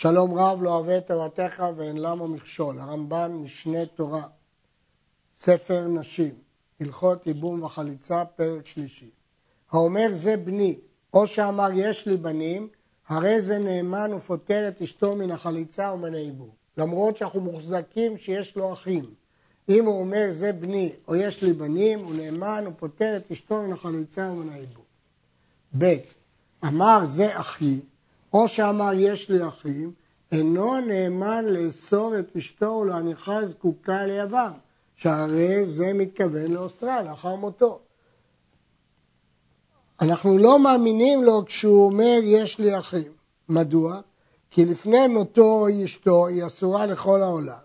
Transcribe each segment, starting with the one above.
שלום רב לא אוהב את תורתך ואין למה מכשול. הרמב"ם, משנה תורה, ספר נשים, הלכות ייבום וחליצה, פרק שלישי. האומר זה בני, או שאמר יש לי בנים, הרי זה נאמן ופוטר את אשתו מן החליצה ומן הייבום. למרות שאנחנו מוחזקים שיש לו אחים. אם הוא אומר זה בני או יש לי בנים, הוא נאמן ופוטר את אשתו מן החליצה ומן הייבום. ב. אמר זה אחי, או שאמר יש לי אחים, אינו נאמן לאסור את אשתו ולהניחה זקוקה ליבם, שהרי זה מתכוון לאוסרה לאחר מותו. אנחנו לא מאמינים לו כשהוא אומר יש לי אחים. מדוע? כי לפני מותו אשתו היא אסורה לכל העולם.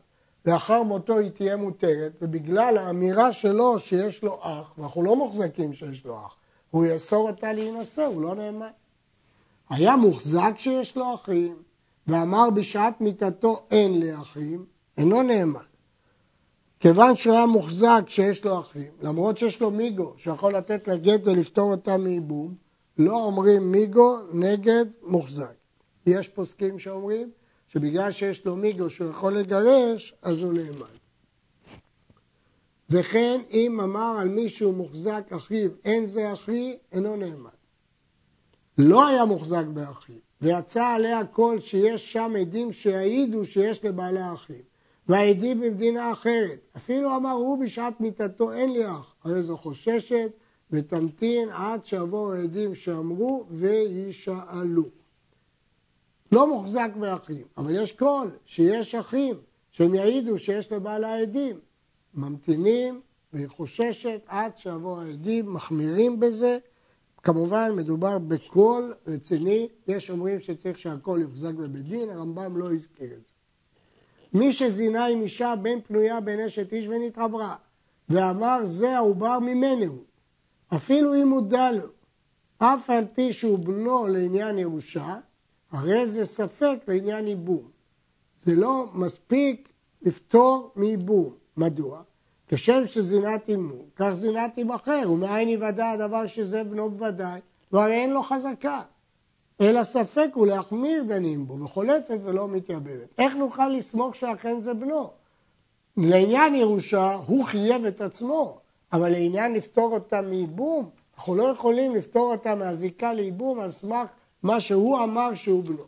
לאחר מותו היא תהיה מותרת, ובגלל האמירה שלו שיש לו אח, ואנחנו לא מוחזקים שיש לו אח, הוא יאסור אותה להינשא, הוא לא נאמן. היה מוחזק שיש לו אחים, ואמר בשעת מיתתו אין לי אחים, אינו נאמן. כיוון שהוא היה מוחזק שיש לו אחים, למרות שיש לו מיגו שיכול לתת לה גט ולפתור אותה מייבום, לא אומרים מיגו נגד מוחזק. יש פוסקים שאומרים שבגלל שיש לו מיגו שהוא יכול לגרש, אז הוא נאמן. וכן אם אמר על מישהו מוחזק אחיו אין זה אחי, אינו נאמן. לא היה מוחזק באחיו, ויצא עליה כל שיש שם עדים שיעידו שיש לבעלי אחים. והעדים במדינה אחרת, אפילו אמר הוא בשעת מיתתו אין לי אח, הרי זו חוששת ותמתין עד שיבואו העדים שאמרו וישאלו. לא מוחזק באחים, אבל יש קול שיש אחים שהם יעידו שיש לבעל העדים. ממתינים והיא חוששת עד שיבואו העדים, מחמירים בזה. כמובן מדובר בקול רציני, יש אומרים שצריך שהקול יוחזק בבית דין, הרמב"ם לא הזכיר את זה. מי שזינה עם אישה בין פנויה בין אשת איש ונתעברה, ואמר זה העובר ממנו, אפילו אם הודע לו, אף על פי שהוא בנו לעניין ירושה, הרי זה ספק לעניין ייבום. זה לא מספיק לפתור מייבום. מדוע? כשם שזינת עמו, כך זינת עם אחר, ומאין יוודע הדבר שזה בנו בוודאי, והרי אין לו חזקה. אלא ספק הוא להחמיר דנים בו, וחולצת ולא מתייבמת. איך נוכל לסמוך שאכן זה בנו? לעניין ירושה, הוא חייב את עצמו, אבל לעניין לפתור אותה מייבום, אנחנו לא יכולים לפתור אותה מהזיקה לייבום על סמך מה שהוא אמר שהוא בנו.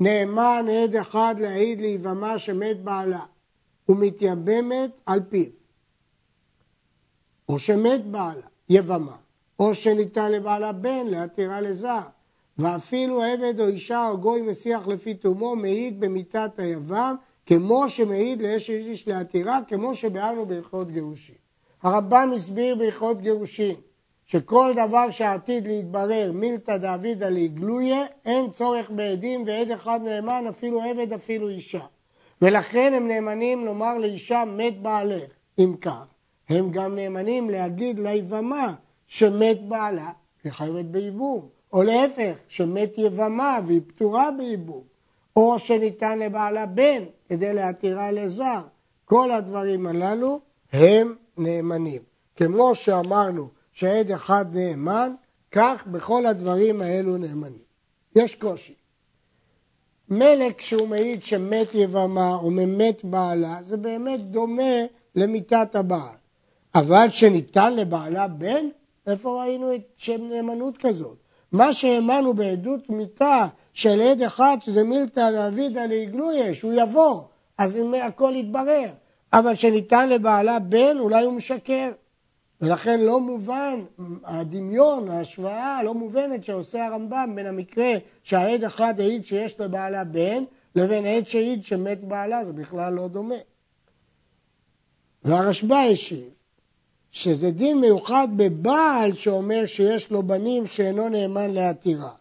נאמן עד אחד להעיד ליבמה שמת בעלה, ומתייבמת על פיו. או שמת בעלה, יבמה, או שניתן לבעלה בן להתירה לזר, ואפילו עבד או אישה או גוי מסיח לפי תומו מעיד במיתת היבם, כמו שמעיד לאש איש להתירה, כמו שבאנו בהלכות גירושין. הרמב"ם הסביר בהלכות גירושין שכל דבר שעתיד להתברר מילתא דאבידא לגלויה, אין צורך בעדים ועד אחד נאמן אפילו עבד אפילו אישה. ולכן הם נאמנים לומר לאישה מת בעלך, אם כך. הם גם נאמנים להגיד ליבמה שמת בעלה, היא חייבת בייבום. או להפך, שמת יבמה והיא פטורה בייבום. או שניתן לבעלה בן כדי להתירה לזר. כל הדברים הללו הם נאמנים. כמו שאמרנו שעד אחד נאמן, כך בכל הדברים האלו נאמנים. יש קושי. מלך שהוא מעיד שמת יבמה או ממת בעלה, זה באמת דומה למיתת הבעל. אבל שניתן לבעלה בן, איפה ראינו את שם נאמנות כזאת? מה שהאמנו בעדות מיתה של עד אחד, שזה מילתא לאבידא לעגלויה, שהוא יבוא, אז הכל יתברר. אבל שניתן לבעלה בן, אולי הוא משקר. ולכן לא מובן, הדמיון, ההשוואה לא מובנת שעושה הרמב"ם בין המקרה שהעד אחד העיד שיש לבעלה בן, לבין עד שהעיד שמת בעלה, זה בכלל לא דומה. והרשב"א השיב שזה דין מיוחד בבעל שאומר שיש לו בנים שאינו נאמן להתירה.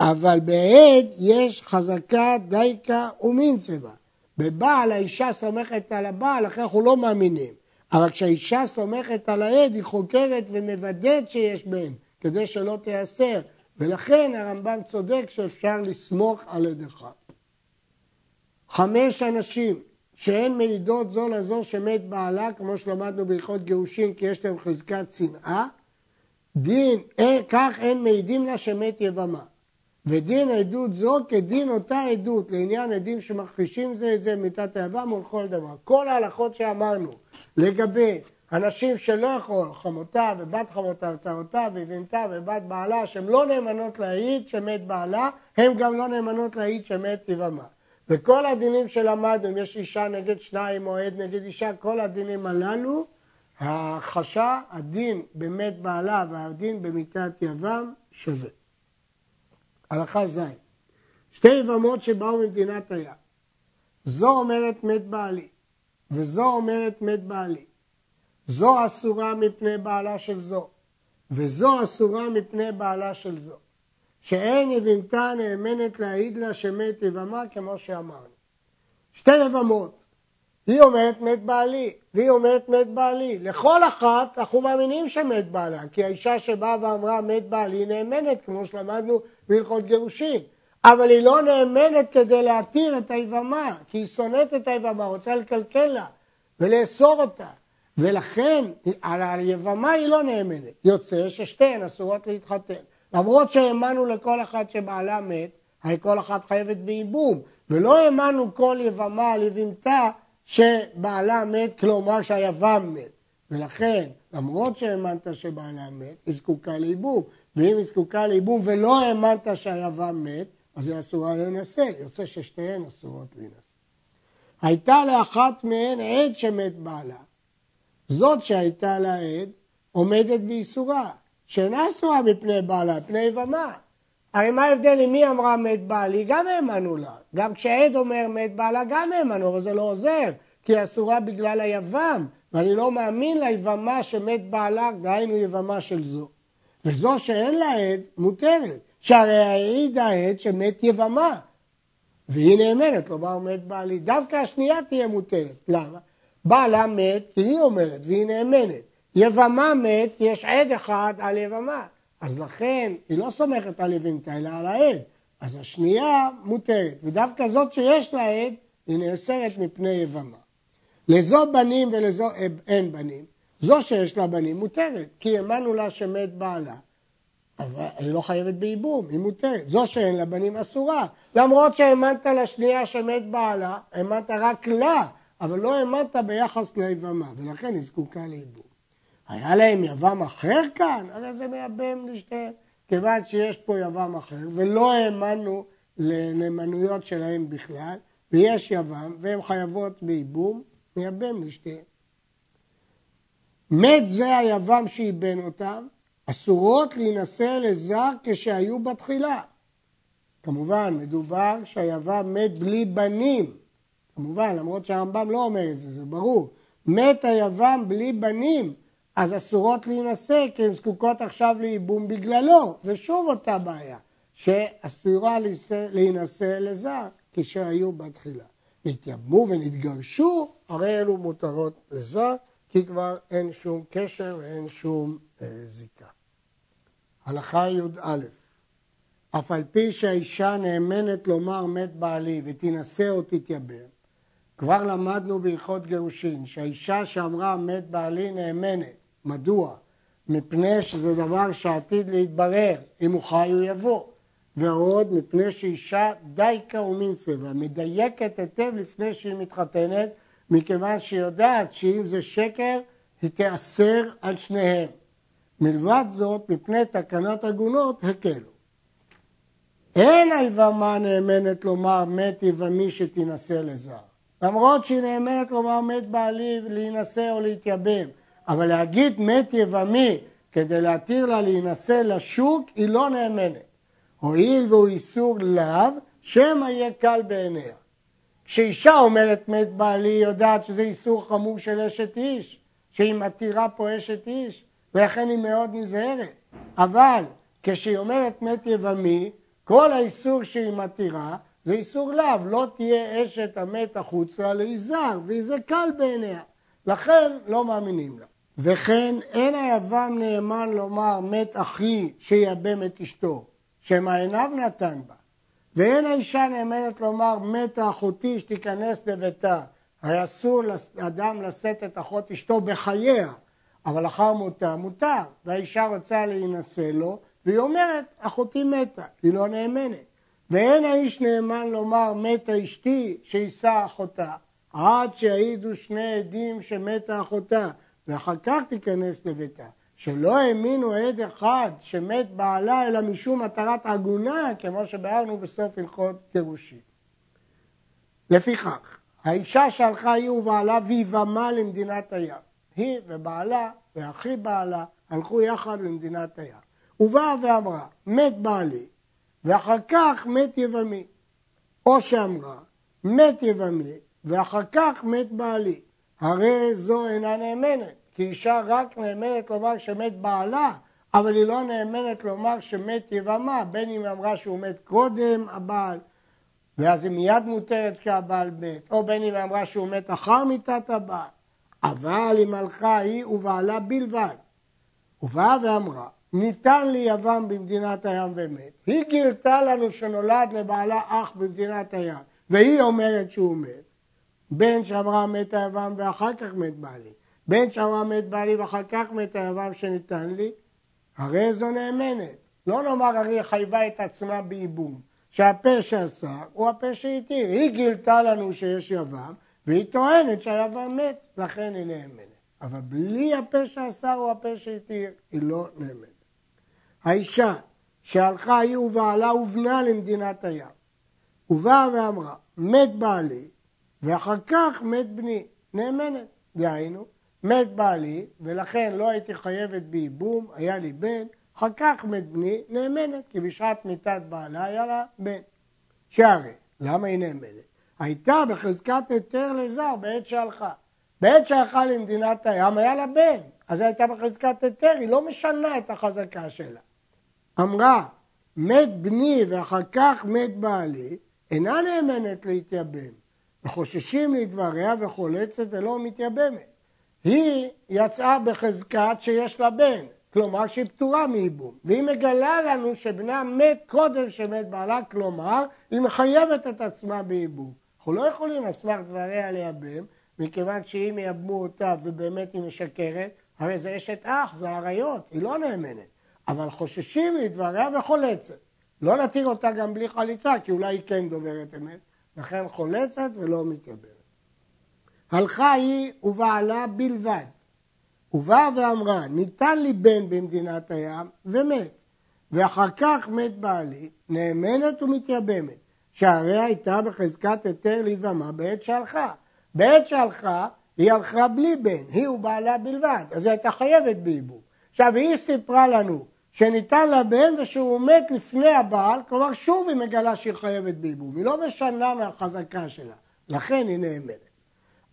אבל בעד יש חזקה דייקה ומינצבה. בבעל האישה סומכת על הבעל, אחרי אנחנו לא מאמינים. אבל כשהאישה סומכת על העד, היא חוקרת ומוודאת שיש בן, כדי שלא תיאסר. ולכן הרמב"ם צודק שאפשר לסמוך על עד אחד. חמש אנשים שהן מעידות זו לזו שמת בעלה, כמו שלמדנו בהלכות גירושין, כי יש להם חזקת שנאה, דין, אין, כך אין מעידים לה שמת יבמה. ודין עדות זו כדין אותה עדות לעניין עדים שמכחישים זה את זה מיתת היבם ולכל דבר. כל ההלכות שאמרנו לגבי אנשים שלא יכול, חמותה ובת חמותה וצרותיו ובנתה ובת בעלה, שהן לא נאמנות להעיד שמת בעלה, הן גם לא נאמנות להעיד שמת יבמה. וכל הדינים שלמדנו, אם יש אישה נגד שניים או עד נגד אישה, כל הדינים הללו, ההכחשה, הדין במת בעלה והדין במיתת יבם שווה. הלכה ז' שתי יבמות שבאו ממדינת הים. זו אומרת מת בעלי, וזו אומרת מת בעלי. זו אסורה מפני בעלה של זו, וזו אסורה מפני בעלה של זו. שאין יבימתה נאמנת להעיד לה שמת יבמה כמו שאמרנו. שתי יבמות, היא אומרת מת בעלי, והיא אומרת מת בעלי. לכל אחת אנחנו מאמינים שמת בעלה, כי האישה שבאה ואמרה מת בעלי נאמנת, כמו שלמדנו בהלכות גירושין. אבל היא לא נאמנת כדי להתיר את היבמה, כי היא שונאת את היבמה, רוצה לקלקל לה ולאסור אותה. ולכן על היבמה היא לא נאמנת. יוצא ששתיהן אסורות להתחתן. למרות שהאמנו לכל אחת שבעלה מת, הרי כל אחת חייבת בייבום. ולא האמנו כל יבמה על יבמתה שבעלה מת, כלומר שהיבם מת. ולכן, למרות שהאמנת שבעלה מת, היא זקוקה לייבום. ואם היא זקוקה לייבום ולא האמנת שהיבם מת, אז היא אסורה להינשא. יוצא ששתיהן אסורות להינשא. הייתה לאחת מהן עד שמת בעלה. זאת שהייתה לה עד עומדת באיסורה, שאינה אסורה מפני בעלה, מפני יבמה. הרי מה ההבדל אם היא אמרה מת בעלי, גם האמנו לה. גם כשעד אומר מת בעלה, גם האמנו, אבל זה לא עוזר, כי היא אסורה בגלל היבם, ואני לא מאמין ליבמה שמת בעלה, דהיינו יבמה של זו. וזו שאין לה עד, מותרת, שהרי העיד העד שמת יבמה, והיא נאמנת, כלומר מת בעלי. דווקא השנייה תהיה מותרת. למה? בעלה מת כי היא אומרת והיא נאמנת. יבמה מת יש עד אחד על יבמה. אז לכן היא לא סומכת על יבמתה אלא על העד. אז השנייה מותרת, ודווקא זאת שיש לה עד היא נאסרת מפני יבמה. לזו בנים ולזו אין בנים, זו שיש לה בנים מותרת, כי האמנו לה שמת בעלה. אבל היא לא חייבת בייבום, היא מותרת. זו שאין לה בנים אסורה. למרות שהאמנת לשנייה שמת בעלה, האמנת רק לה, אבל לא האמנת ביחס ליבמה, ולכן היא זקוקה לייבום. היה להם יבם אחר כאן? הרי זה מייבם לשתיהם. כיוון שיש פה יבם אחר, ולא האמנו לנאמנויות שלהם בכלל, ויש יבם, והן חייבות בייבום, מייבם לשתיהם. מת זה היבם שייבם אותן, אסורות להינשא לזר כשהיו בתחילה. כמובן, מדובר שהיבם מת בלי בנים, כמובן, למרות שהרמב"ם לא אומר את זה, זה ברור. מת היבם בלי בנים, אז אסורות להינשא, כי הן זקוקות עכשיו לייבום בגללו, ושוב אותה בעיה, שאסורה להינשא לזר כשהיו בתחילה. נתייבמו ונתגרשו, הרי אלו מותרות לזר, כי כבר אין שום קשר ואין שום אה, זיקה. הלכה י"א אף על פי שהאישה נאמנת לומר מת בעלי ותינשא או תתייבם, כבר למדנו בהלכות גירושין שהאישה שאמרה מת בעלי נאמנת. מדוע? מפני שזה דבר שעתיד להתברר, אם הוא חי הוא יבוא. ועוד מפני שאישה דייקה ומין צבע, מדייקת היטב לפני שהיא מתחתנת, מכיוון שהיא יודעת שאם זה שקר, היא תיאסר על שניהם. מלבד זאת, מפני תקנת עגונות, הקלו. אין היבמה נאמנת לומר מת יבמי שתינשא לזר. למרות שהיא נאמנת לומר מת בעלי להינשא או להתייבם, אבל להגיד מת יבמי כדי להתיר לה להינשא לשוק, היא לא נאמנת. הואיל והוא איסור לאו, שמא יהיה קל בעיניה. כשאישה אומרת מת בעלי, היא יודעת שזה איסור חמור של אשת איש, שהיא מתירה פה אשת איש, ולכן היא מאוד נזהרת. אבל כשהיא אומרת מת יבמי, כל האיסור שהיא מתירה זה איסור לאו, לא תהיה אשת המת החוצה ליזהר, וזה קל בעיניה. לכן לא מאמינים לה. וכן אין היוון נאמן לומר מת אחי שיבם את אשתו, שמא עיניו נתן בה. ואין האישה נאמנת לומר מתה אחותי שתיכנס לביתה. הרי אסור לאדם לשאת את אחות אשתו בחייה, אבל אחר מותה מותר, והאישה רוצה להינשא לו, והיא אומרת, אחותי מתה, היא לא נאמנת. ואין האיש נאמן לומר מתה אשתי שיישא אחותה, עד שיעידו שני עדים שמתה אחותה, ואחר כך תיכנס לביתה. שלא האמינו עד אחד שמת בעלה אלא משום מטרת עגונה, כמו שביארנו בסוף הלכות גירושים. לפיכך, האישה שהלכה היא ובעלה ויבמה למדינת הים. היא ובעלה ואחי בעלה הלכו יחד למדינת הים. ובאה ואמרה, מת בעלי, ואחר כך מת יבמי. או שאמרה, מת יבמי, ואחר כך מת בעלי. הרי זו אינה נאמנת, כי אישה רק נאמנת לומר שמת בעלה, אבל היא לא נאמנת לומר שמת יבמה, בין אם אמרה שהוא מת קודם הבעל, ואז היא מיד מותרת כשהבעל מת, או בין אם אמרה שהוא מת אחר מיתת הבעל. אבל אם הלכה היא ובעלה בלבד, ובאה ואמרה, ניתן לי יבם במדינת הים ומת. היא גילתה לנו שנולד לבעלה אח במדינת הים, והיא אומרת שהוא מת. בן שאמרה מת היבם ואחר כך מת בעלי. בן שאמרה מת בעלי ואחר כך מת היבם שניתן לי, הרי זו נאמנת. לא נאמר הרי חייבה את עצמה בייבום, שהפה שאסר הוא הפה שהתיר. היא גילתה לנו שיש יבם, והיא טוענת שהיבם מת, לכן היא נאמנת. אבל בלי הפה שאסר הוא הפה שהתיר, היא לא נאמנת. האישה שהלכה היא ובעלה ובנה למדינת הים, ובאה ואמרה, מת בעלי, ואחר כך מת בני, נאמנת. דהיינו, מת בעלי, ולכן לא הייתי חייבת בייבום, היה לי בן, אחר כך מת בני, נאמנת, כי בשעת מיתת בעלה היה לה בן. שהרי, למה היא נאמנת? הייתה בחזקת היתר לזר בעת שהלכה. בעת שהלכה למדינת הים היה לה בן, אז היא הייתה בחזקת היתר, היא לא משנה את החזקה שלה. אמרה, מת בני ואחר כך מת בעלי, אינה נאמנת להתייבם, וחוששים לדבריה וחולצת ולא מתייבמת. היא יצאה בחזקת שיש לה בן, כלומר שהיא פטורה מייבום, והיא מגלה לנו שבנה מת קודם שמת בעלה, כלומר היא מחייבת את עצמה בייבום. אנחנו לא יכולים על סמך דבריה לייבם, מכיוון שאם ייבמו אותה ובאמת היא משקרת, הרי זה אשת אח, זה עריות, היא לא נאמנת. אבל חוששים לדבריה וחולצת. לא נתיר אותה גם בלי חליצה, כי אולי היא כן דוברת אמת, לכן חולצת ולא מתייברת. הלכה היא ובעלה בלבד, ובאה ואמרה, ניתן לי בן במדינת הים ומת, ואחר כך מת בעלי, נאמנת ומתייבמת, שהרי הייתה בחזקת היתר להיבמה בעת שהלכה. בעת שהלכה, היא הלכה בלי בן, היא ובעלה בלבד, אז היא הייתה חייבת בייבום. עכשיו, היא סיפרה לנו שניתן לה בן ושהוא מת לפני הבעל, כלומר שוב היא מגלה שהיא חייבת בייבום, היא לא משנה מהחזקה שלה, לכן היא נאמנת.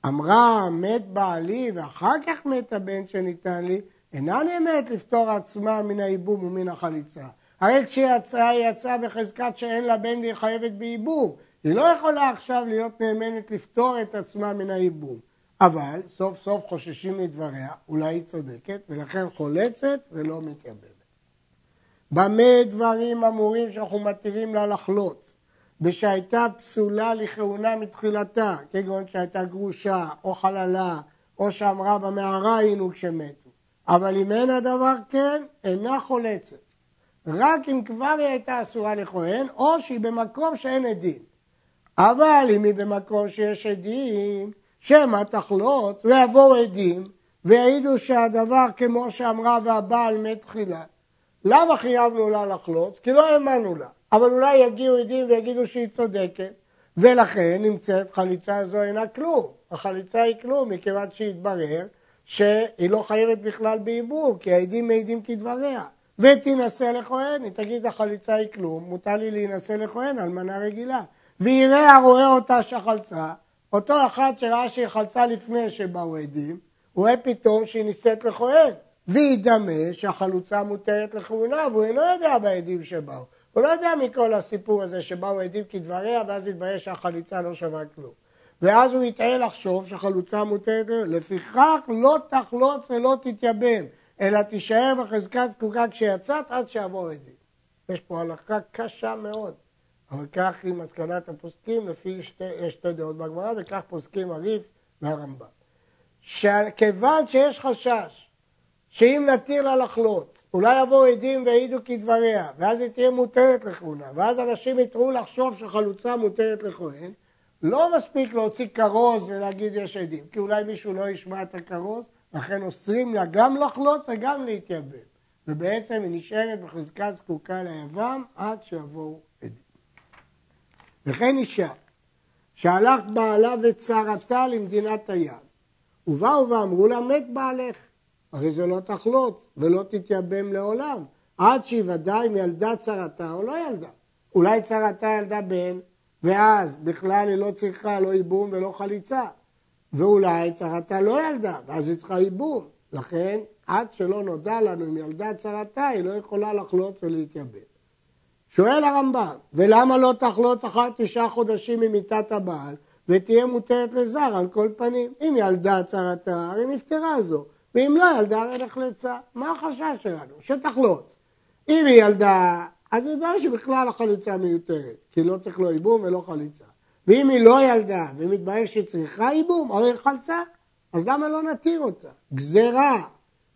אמרה מת בעלי ואחר כך מת הבן שניתן לי, אינה נאמנת לפתור עצמה מן הייבום ומן החליצה. הרי כשהיא יצאה, היא יצאה בחזקת שאין לה בן והיא חייבת בייבום. היא לא יכולה עכשיו להיות נאמנת לפתור את עצמה מן הייבום. אבל סוף סוף חוששים מדבריה, אולי היא צודקת, ולכן חולצת ולא מתייבמת. במה דברים אמורים שאנחנו מתירים לה לחלוץ? ושהייתה פסולה לכהונה מתחילתה, כגון שהייתה גרושה, או חללה, או שאמרה במערה היינו כשמתו. אבל אם אין הדבר כן, אינה חולצת. רק אם כבר היא הייתה אסורה לכהן, או שהיא במקום שאין עדים. אבל אם היא במקום שיש עדים, שמא תחלוץ ויבואו עדים ויעידו שהדבר כמו שאמרה והבעל מת תחילה. למה חייבנו לה לחלוץ? כי לא האמנו לה. אבל אולי יגיעו עדים ויגידו שהיא צודקת, ולכן נמצאת חליצה זו אינה כלום. החליצה היא כלום, מכיוון שהתברר שהיא לא חייבת בכלל בעיבור, כי העדים מעידים כדבריה. ותינשא לכהן, היא תגיד החליצה היא כלום, מותר לי להינשא לכהן, אלמנה רגילה. ויראה הרואה אותה שחלצה, אותו אחד שראה שהיא חלצה לפני שבאו עדים, הוא רואה פתאום שהיא נישאת לכהן. וידמה שהחלוצה מותרת לכהונה, והוא אינו יודע בעדים שבאו. הוא לא יודע מכל הסיפור הזה שבאו עדים כדבריה, ואז התברר שהחליצה לא שווה כלום. ואז הוא יטעה לחשוב שהחלוצה מותרת, לפיכך לא תחלוץ ולא תתייבם, אלא תישאר בחזקת זקוקה כשיצאת עד שיבוא עדים. יש פה הלכה קשה מאוד, אבל כך היא מסקנת הפוסקים, לפי שתי, שתי דעות בגמרא, וכך פוסקים הריף והרמב"ם. שכיוון שיש חשש שאם נתיר לה לחלות, אולי יבואו עדים ויעידו כדבריה, ואז היא תהיה מותרת לכהונה, ואז אנשים יתראו לחשוב שחלוצה מותרת לכהן, לא מספיק להוציא כרוז ולהגיד יש עדים, כי אולי מישהו לא ישמע את הכרוז, לכן אוסרים לה גם לחלוץ וגם להתייבם. ובעצם היא נשארת בחזקת זקוקה ליבם עד שיבואו עדים. וכן אישה שהלך בעלה וצרתה למדינת הים, ובאו ואמרו לה מת בעלך, הרי זה לא תחלוץ ולא תתייבם לעולם, עד שיוודע אם ילדה צרתה או לא ילדה. אולי צרתה ילדה בן, ואז בכלל היא לא צריכה לא ייבום ולא חליצה. ואולי צרתה לא ילדה, ואז היא צריכה ייבום. לכן, עד שלא נודע לנו אם ילדה צרתה, היא לא יכולה לחלוץ ולהתייבם. שואל הרמב"ם, ולמה לא תחלוץ אחר תשעה חודשים ממיתת הבעל, ותהיה מותרת לזר על כל פנים? אם ילדה צרתה, הרי נפטרה זו, ואם לא ילדה, הרי נחלצה. מה החשש שלנו? שתחלוץ. אם היא ילדה, אז מתברר שבכלל החליצה מיותרת, כי לא צריך לא ייבום ולא חליצה. ואם היא לא ילדה, ומתברר שהיא צריכה ייבום, הרי היא חלצה, אז למה לא נתיר אותה? גזרה,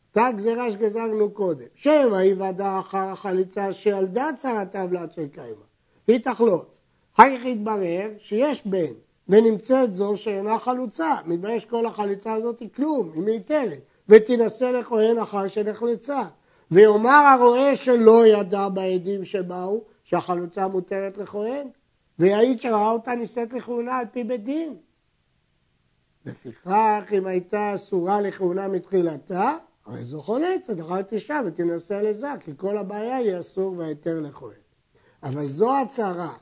אותה גזרה שגזרנו קודם. שמא היוודע אחר החליצה שילדה צרת עוולת של קיימה. היא תחלוץ. אחר כך יתברר שיש בן, ונמצאת זו שאינה חלוצה. מתברר שכל החליצה הזאת היא כלום, היא מיותרת. ותינשא לכהן אחר שנחלצה. ויאמר הרועה שלא ידע בעדים שבאו, שהחלוצה מותרת לכהן, ויעיד שראה אותה נישאת לכהונה על פי בית דין. לפיכך, אם הייתה אסורה לכהונה מתחילתה, הרי זו חולצת, אחר תשעה ותינשא לזה, כי כל הבעיה היא אסור והיתר לכהן. אבל זו הצהרה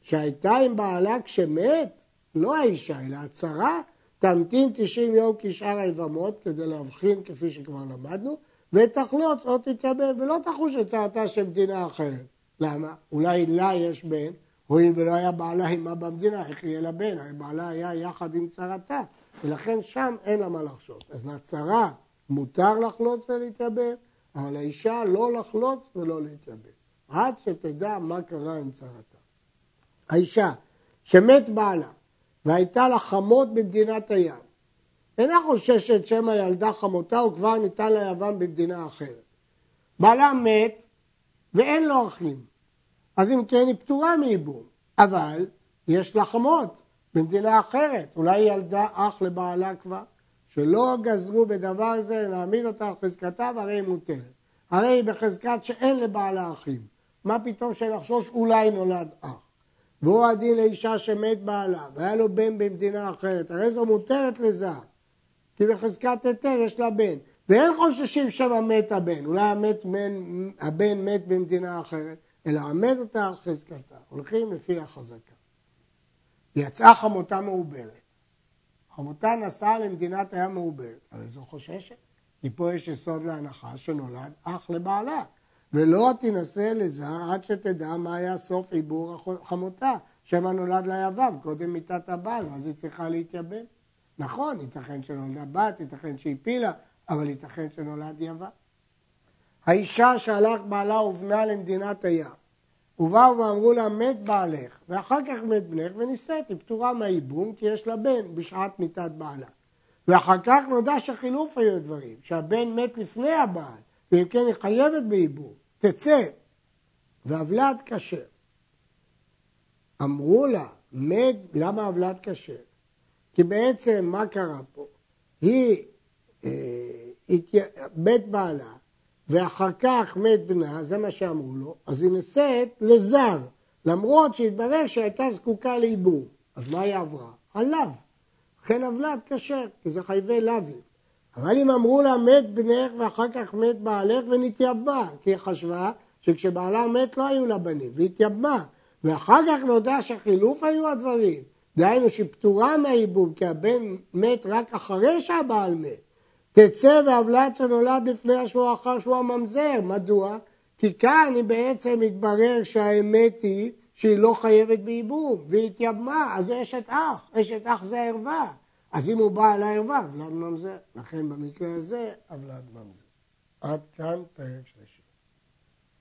שהייתה עם בעלה כשמת, לא האישה, אלא הצהרה, תמתין 90 יום כשאר היבמות כדי להבחין כפי שכבר למדנו, ותחלוץ או תתייבם, ולא תחוש את צרתה של מדינה אחרת. למה? אולי לה יש בן, הואיל ולא היה בעלה עימה במדינה, איך יהיה לה בן? הרי בעלה היה יחד עם צרתה, ולכן שם אין לה מה לחשוש. אז לצרה מותר לחלוץ ולהתייבם, אבל לאישה לא לחלוץ ולא להתייבם. עד שתדע מה קרה עם צרתה. האישה שמת בעלה והייתה לה חמות במדינת הים, אינה חוששת שמא ילדה חמותה וכבר ניתן לה יבם במדינה אחרת. בעלה מת ואין לו אחים, אז אם כן היא פטורה מייבום, אבל יש לה חמות במדינה אחרת, אולי היא ילדה אח לבעלה כבר, שלא גזרו בדבר זה להעמיד אותה על חזקתה והרי היא מותרת. הרי היא בחזקת שאין לבעלה אחים. מה פתאום שנחשוש אולי נולד אח. והוא הדין לאישה שמת בעלה והיה לו בן במדינה אחרת, הרי זו מותרת לזר. כי בחזקת היתר יש לה בן. ואין חוששים שמא מת הבן, אולי המת, מן, הבן מת במדינה אחרת, אלא עמד אותה על חזקתה. הולכים לפי החזקה. יצאה חמותה מעוברת. חמותה נסעה למדינת הים מעוברת, הרי זו חוששת. כי פה יש יסוד להנחה שנולד אח לבעלה. ולא תינשא לזר עד שתדע מה היה סוף עיבור חמותה. שמא נולד לה יבם, קודם מיתת הבעל, אז היא צריכה להתייבם. נכון, ייתכן שנולדה בת, ייתכן שהפילה, אבל ייתכן שנולד יבם. האישה שהלך בעלה ובנה למדינת הים, ובאו ואמרו לה מת בעלך, ואחר כך מת בנך ונישאת, היא פטורה מהייבום כי יש לה בן בשעת מיתת בעלה. ואחר כך נודע שחילוף היו דברים, שהבן מת לפני הבעל, ואם כן היא חייבת בייבום, תצא, והבלת כשר. אמרו לה, מת, למה הבלת כשר? כי בעצם מה קרה פה? היא, אה, מת בעלה, ואחר כך מת בנה, זה מה שאמרו לו, אז היא נישאת לזר, למרות שהתברר שהייתה זקוקה לייבום. אז מה היא עברה? עליו. לכן עוולת כשר, כי זה חייבי לאווים. אבל אם אמרו לה מת בנך ואחר כך מת בעלך ונתייבמה, כי היא חשבה שכשבעלה מת לא היו לה בנים, והתייבמה. ואחר כך נודע שחילוף היו הדברים. דהיינו שהיא פטורה מהייבום, כי הבן מת רק אחרי שהבעל מת. תצא והבלת שנולד לפני השבוע אחר שבוע ממזר. מדוע? כי כאן היא בעצם מתברר שהאמת היא שהיא לא חייבת בייבום, והיא התייבמה, אז זה אשת אח, אשת אח זה ערווה. אז אם הוא בא על הערווה, ולד ממזר. לכן במקרה הזה, הוולד ממזר. עד כאן פרק.